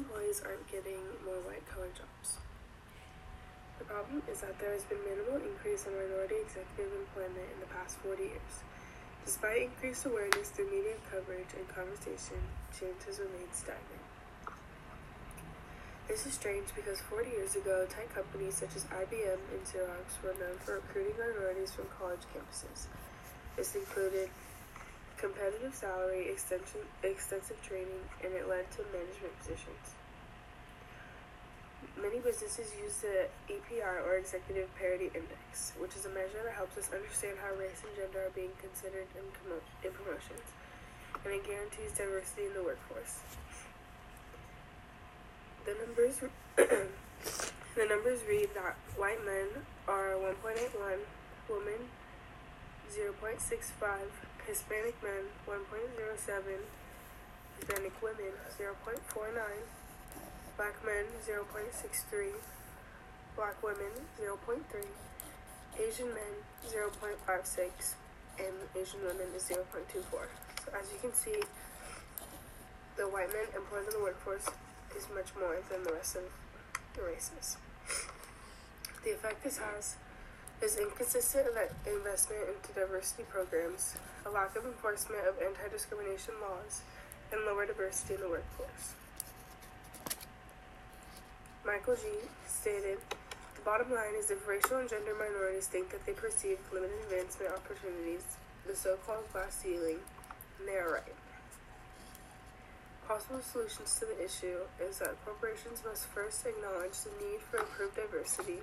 employees aren't getting more white collar jobs. The problem is that there has been minimal increase in minority executive employment in the past 40 years. Despite increased awareness through media coverage and conversation, change has remained stagnant. This is strange because 40 years ago, tech companies such as IBM and Xerox were known for recruiting minorities from college campuses. This included competitive salary, extension, extensive training, and it led to management positions. Many businesses use the EPI or Executive Parity Index, which is a measure that helps us understand how race and gender are being considered in, in promotions, and it guarantees diversity in the workforce. The numbers the numbers read that white men are 1.81, women 0.65, Hispanic men 1.07, Hispanic women 0.49, black men 0.63, black women 0.3, Asian men 0.56, and Asian women is 0.24. So as you can see, the white men employed in the workforce is much more than the rest of the races. The effect this has is inconsistent investment into diversity programs, a lack of enforcement of anti discrimination laws, and lower diversity in the workforce. Michael G. stated The bottom line is if racial and gender minorities think that they perceive limited advancement opportunities, the so called glass ceiling, they are right. Possible solutions to the issue is that corporations must first acknowledge the need for improved diversity,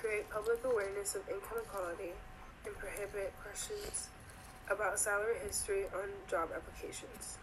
create public awareness of income equality, and prohibit questions about salary history on job applications.